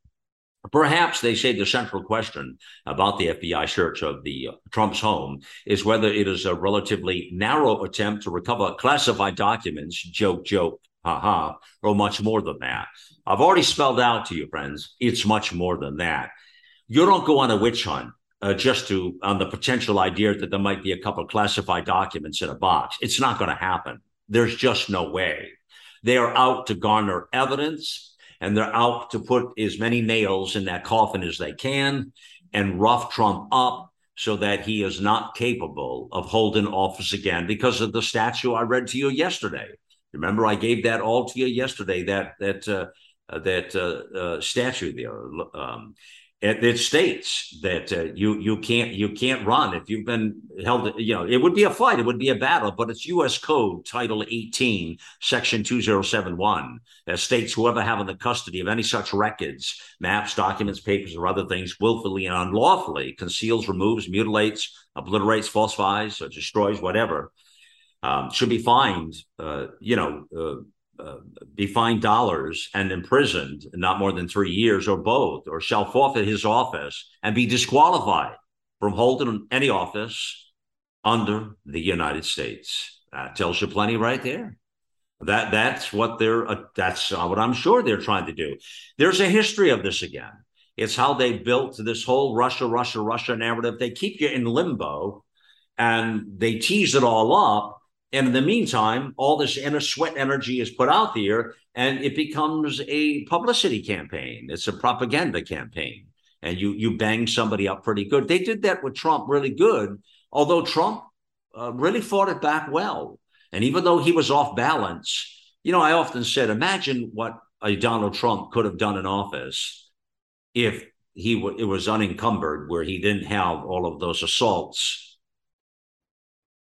Perhaps they say the central question about the FBI search of the uh, Trump's home is whether it is a relatively narrow attempt to recover classified documents, joke, joke, haha, or much more than that. I've already spelled out to you, friends, it's much more than that. You don't go on a witch hunt uh, just to on the potential idea that there might be a couple classified documents in a box. It's not going to happen. There's just no way. They are out to garner evidence and they're out to put as many nails in that coffin as they can and rough Trump up so that he is not capable of holding office again because of the statue I read to you yesterday. Remember, I gave that all to you yesterday. That that uh, that uh, uh, statue there. Um, it, it states that uh, you you can't you can't run if you've been held. You know, it would be a fight, it would be a battle, but it's U.S. Code Title 18, Section 2071 that states whoever having the custody of any such records, maps, documents, papers, or other things willfully and unlawfully conceals, removes, mutilates, obliterates, falsifies, or destroys whatever. Um, should be fined, uh, you know, uh, uh, be fined dollars and imprisoned not more than three years or both, or shall forfeit his office and be disqualified from holding any office under the United States. That tells you plenty right there. That that's what they're uh, that's what I'm sure they're trying to do. There's a history of this again. It's how they built this whole Russia, Russia, Russia narrative. They keep you in limbo and they tease it all up and in the meantime, all this inner sweat energy is put out there and it becomes a publicity campaign. It's a propaganda campaign. And you you bang somebody up pretty good. They did that with Trump really good, although Trump uh, really fought it back well. And even though he was off balance, you know, I often said, imagine what a Donald Trump could have done in office if he w- it was unencumbered, where he didn't have all of those assaults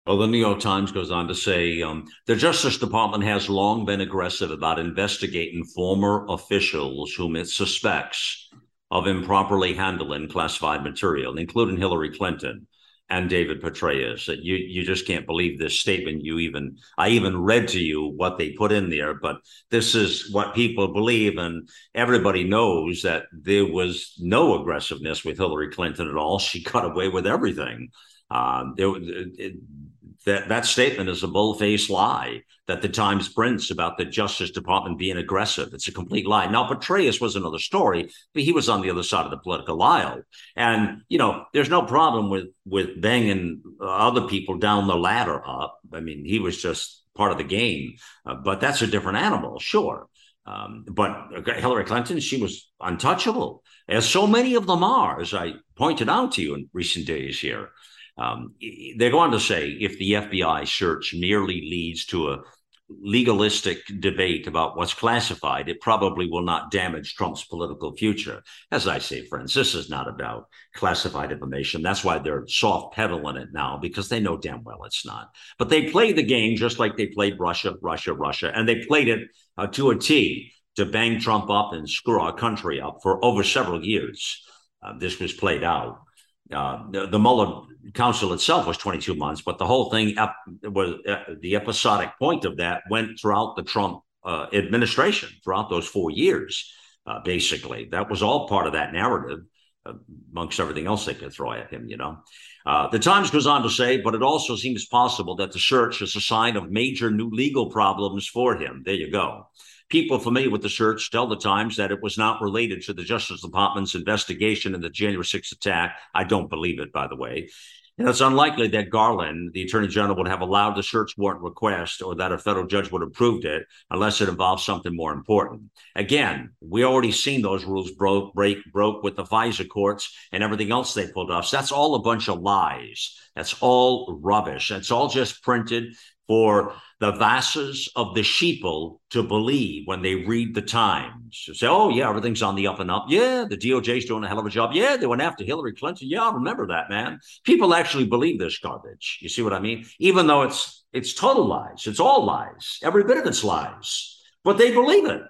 well, the New York Times goes on to say um, the Justice Department has long been aggressive about investigating former officials whom it suspects of improperly handling classified material, including Hillary Clinton and David Petraeus. You you just can't believe this statement. You even I even read to you what they put in there, but this is what people believe, and everybody knows that there was no aggressiveness with Hillary Clinton at all. She got away with everything. Um, there, it, that that statement is a bull-faced lie that the Times prints about the Justice Department being aggressive. It's a complete lie. Now, Petraeus was another story, but he was on the other side of the political aisle, and you know, there's no problem with with banging other people down the ladder up. I mean, he was just part of the game, uh, but that's a different animal, sure. Um, but Hillary Clinton, she was untouchable, as so many of them are, as I pointed out to you in recent days here. Um, they're going to say if the FBI search merely leads to a legalistic debate about what's classified, it probably will not damage Trump's political future. As I say, friends, this is not about classified information. That's why they're soft pedaling it now because they know damn well it's not. But they play the game just like they played Russia, Russia, Russia, and they played it uh, to a T to bang Trump up and screw our country up for over several years. Uh, this was played out. Uh, the, the Mueller counsel itself was 22 months, but the whole thing ep- was uh, the episodic point of that went throughout the Trump uh, administration throughout those four years. Uh, basically, that was all part of that narrative, uh, amongst everything else they could throw at him. You know, uh, the Times goes on to say, but it also seems possible that the search is a sign of major new legal problems for him. There you go. People familiar with the search tell the Times that it was not related to the Justice Department's investigation in the January 6th attack. I don't believe it, by the way. And it's unlikely that Garland, the attorney general, would have allowed the search warrant request or that a federal judge would have approved it unless it involved something more important. Again, we already seen those rules broke, break, broke with the FISA courts and everything else they pulled off. So that's all a bunch of lies. That's all rubbish. That's all just printed for the masses of the sheeple to believe when they read the Times. To say, oh, yeah, everything's on the up and up. Yeah, the DOJ's doing a hell of a job. Yeah, they went after Hillary Clinton. Yeah, I remember that, man. People actually believe this garbage. You see what I mean? Even though it's it's total lies. It's all lies. Every bit of it's lies. But they believe it.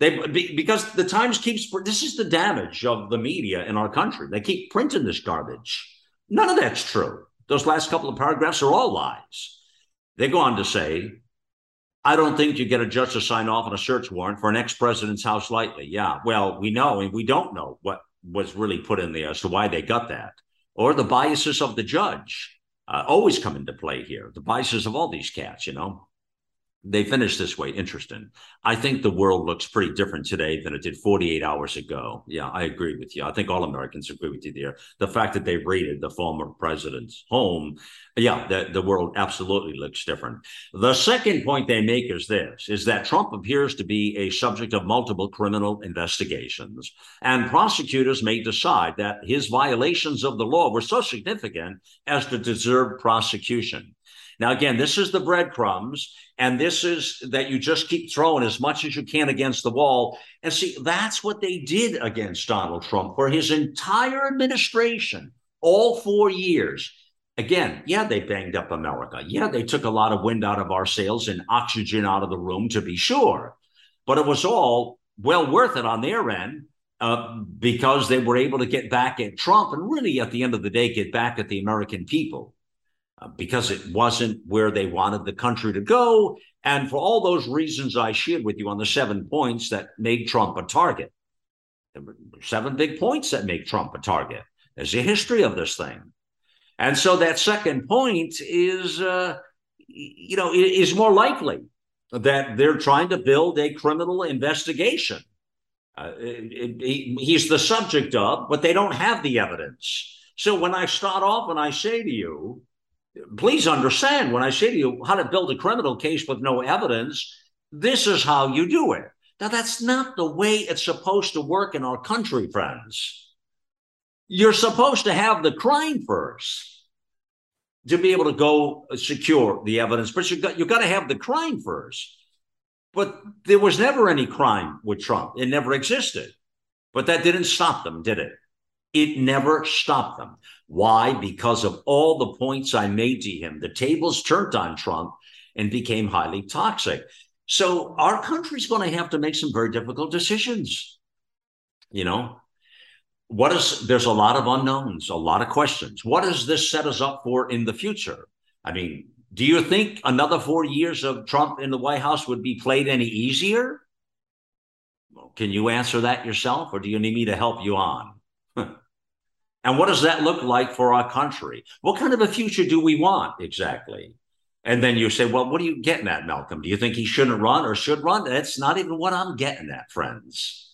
They because the Times keeps this is the damage of the media in our country. They keep printing this garbage. None of that's true. Those last couple of paragraphs are all lies. They go on to say, I don't think you get a judge to sign off on a search warrant for an ex president's house lightly. Yeah, well, we know and we don't know what was really put in there as to why they got that, or the biases of the judge uh, always come into play here. The biases of all these cats, you know they finished this way. Interesting. I think the world looks pretty different today than it did 48 hours ago. Yeah, I agree with you. I think all Americans agree with you there. The fact that they raided the former president's home, yeah, the, the world absolutely looks different. The second point they make is this is that Trump appears to be a subject of multiple criminal investigations, and prosecutors may decide that his violations of the law were so significant as to deserve prosecution. Now, again, this is the breadcrumbs, and this is that you just keep throwing as much as you can against the wall. And see, that's what they did against Donald Trump for his entire administration, all four years. Again, yeah, they banged up America. Yeah, they took a lot of wind out of our sails and oxygen out of the room, to be sure. But it was all well worth it on their end uh, because they were able to get back at Trump and really, at the end of the day, get back at the American people. Uh, because it wasn't where they wanted the country to go. And for all those reasons I shared with you on the seven points that made Trump a target, there were seven big points that make Trump a target. There's a history of this thing. And so that second point is, uh, you know, is more likely that they're trying to build a criminal investigation. Uh, it, it, he's the subject of, but they don't have the evidence. So when I start off and I say to you, please understand when I say to you how to build a criminal case with no evidence, this is how you do it. Now, that's not the way it's supposed to work in our country, friends. You're supposed to have the crime first to be able to go secure the evidence, but you got you got to have the crime first. But there was never any crime with Trump; it never existed. But that didn't stop them, did it? It never stopped them. Why? Because of all the points I made to him. The tables turned on Trump and became highly toxic. So our country's going to have to make some very difficult decisions. You know, what is there's a lot of unknowns, a lot of questions. What does this set us up for in the future? I mean, do you think another four years of Trump in the White House would be played any easier? Well, can you answer that yourself, or do you need me to help you on? <laughs> and what does that look like for our country? What kind of a future do we want exactly? And then you say, well, what are you getting at, Malcolm? Do you think he shouldn't run or should run? That's not even what I'm getting at, friends.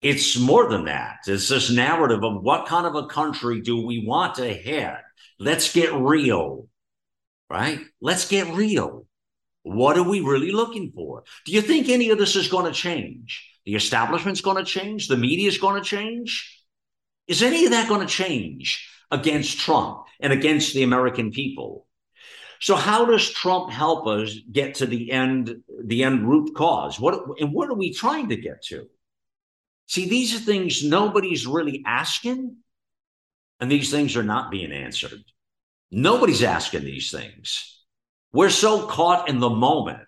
It's more than that. It's this narrative of what kind of a country do we want have? Let's get real, right? Let's get real. What are we really looking for? Do you think any of this is going to change? The establishment's going to change? The media is going to change? Is any of that going to change against Trump and against the American people? So how does Trump help us get to the end, the end root cause? What and what are we trying to get to? See, these are things nobody's really asking, and these things are not being answered. Nobody's asking these things. We're so caught in the moment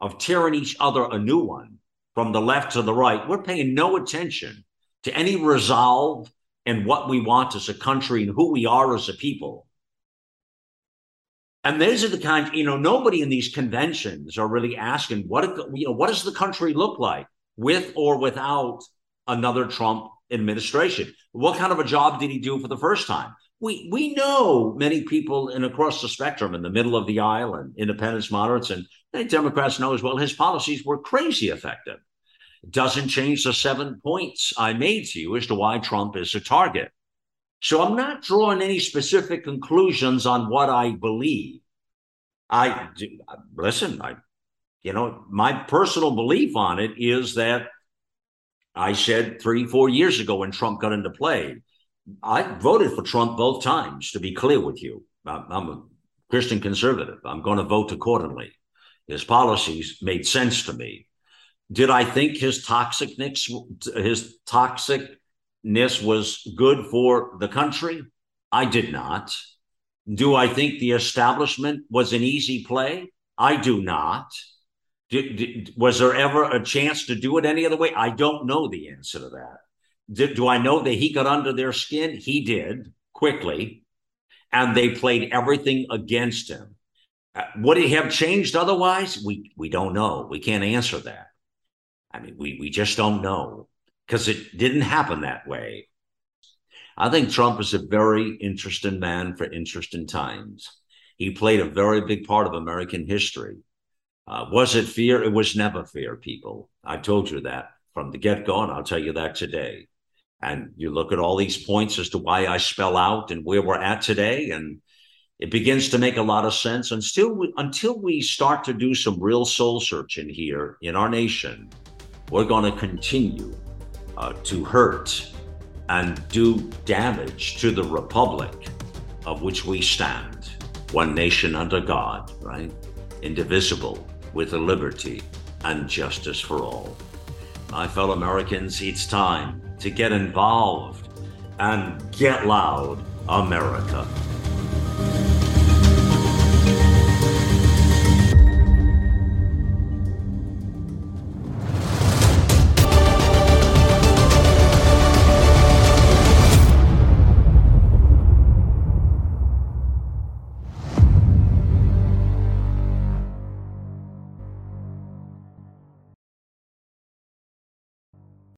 of tearing each other a new one from the left to the right. We're paying no attention to any resolve and what we want as a country and who we are as a people. And those are the kind, you know, nobody in these conventions are really asking what, you know, what does the country look like with or without another Trump administration. What kind of a job did he do for the first time? We we know many people in across the spectrum in the middle of the aisle and independents, moderates, and Democrats know as well his policies were crazy effective. Doesn't change the seven points I made to you as to why Trump is a target. So I'm not drawing any specific conclusions on what I believe. I listen, I you know, my personal belief on it is that I said three, four years ago when Trump got into play, I voted for Trump both times, to be clear with you. I'm a Christian conservative. I'm going to vote accordingly. His policies made sense to me. Did I think his toxicness, his toxicness was good for the country? I did not. Do I think the establishment was an easy play? I do not. Did, did, was there ever a chance to do it any other way? I don't know the answer to that. Did, do I know that he got under their skin? He did quickly, and they played everything against him. Uh, would it have changed otherwise? We we don't know. We can't answer that. I mean, we we just don't know because it didn't happen that way. I think Trump is a very interesting man for interesting times. He played a very big part of American history. Uh, was it fear? It was never fear, people. I told you that from the get go, and I'll tell you that today. And you look at all these points as to why I spell out and where we're at today, and it begins to make a lot of sense. And still, until we start to do some real soul searching here in our nation, we're going to continue uh, to hurt and do damage to the republic of which we stand. One nation under God, right? Indivisible with liberty and justice for all. My fellow Americans, it's time to get involved and get loud, America.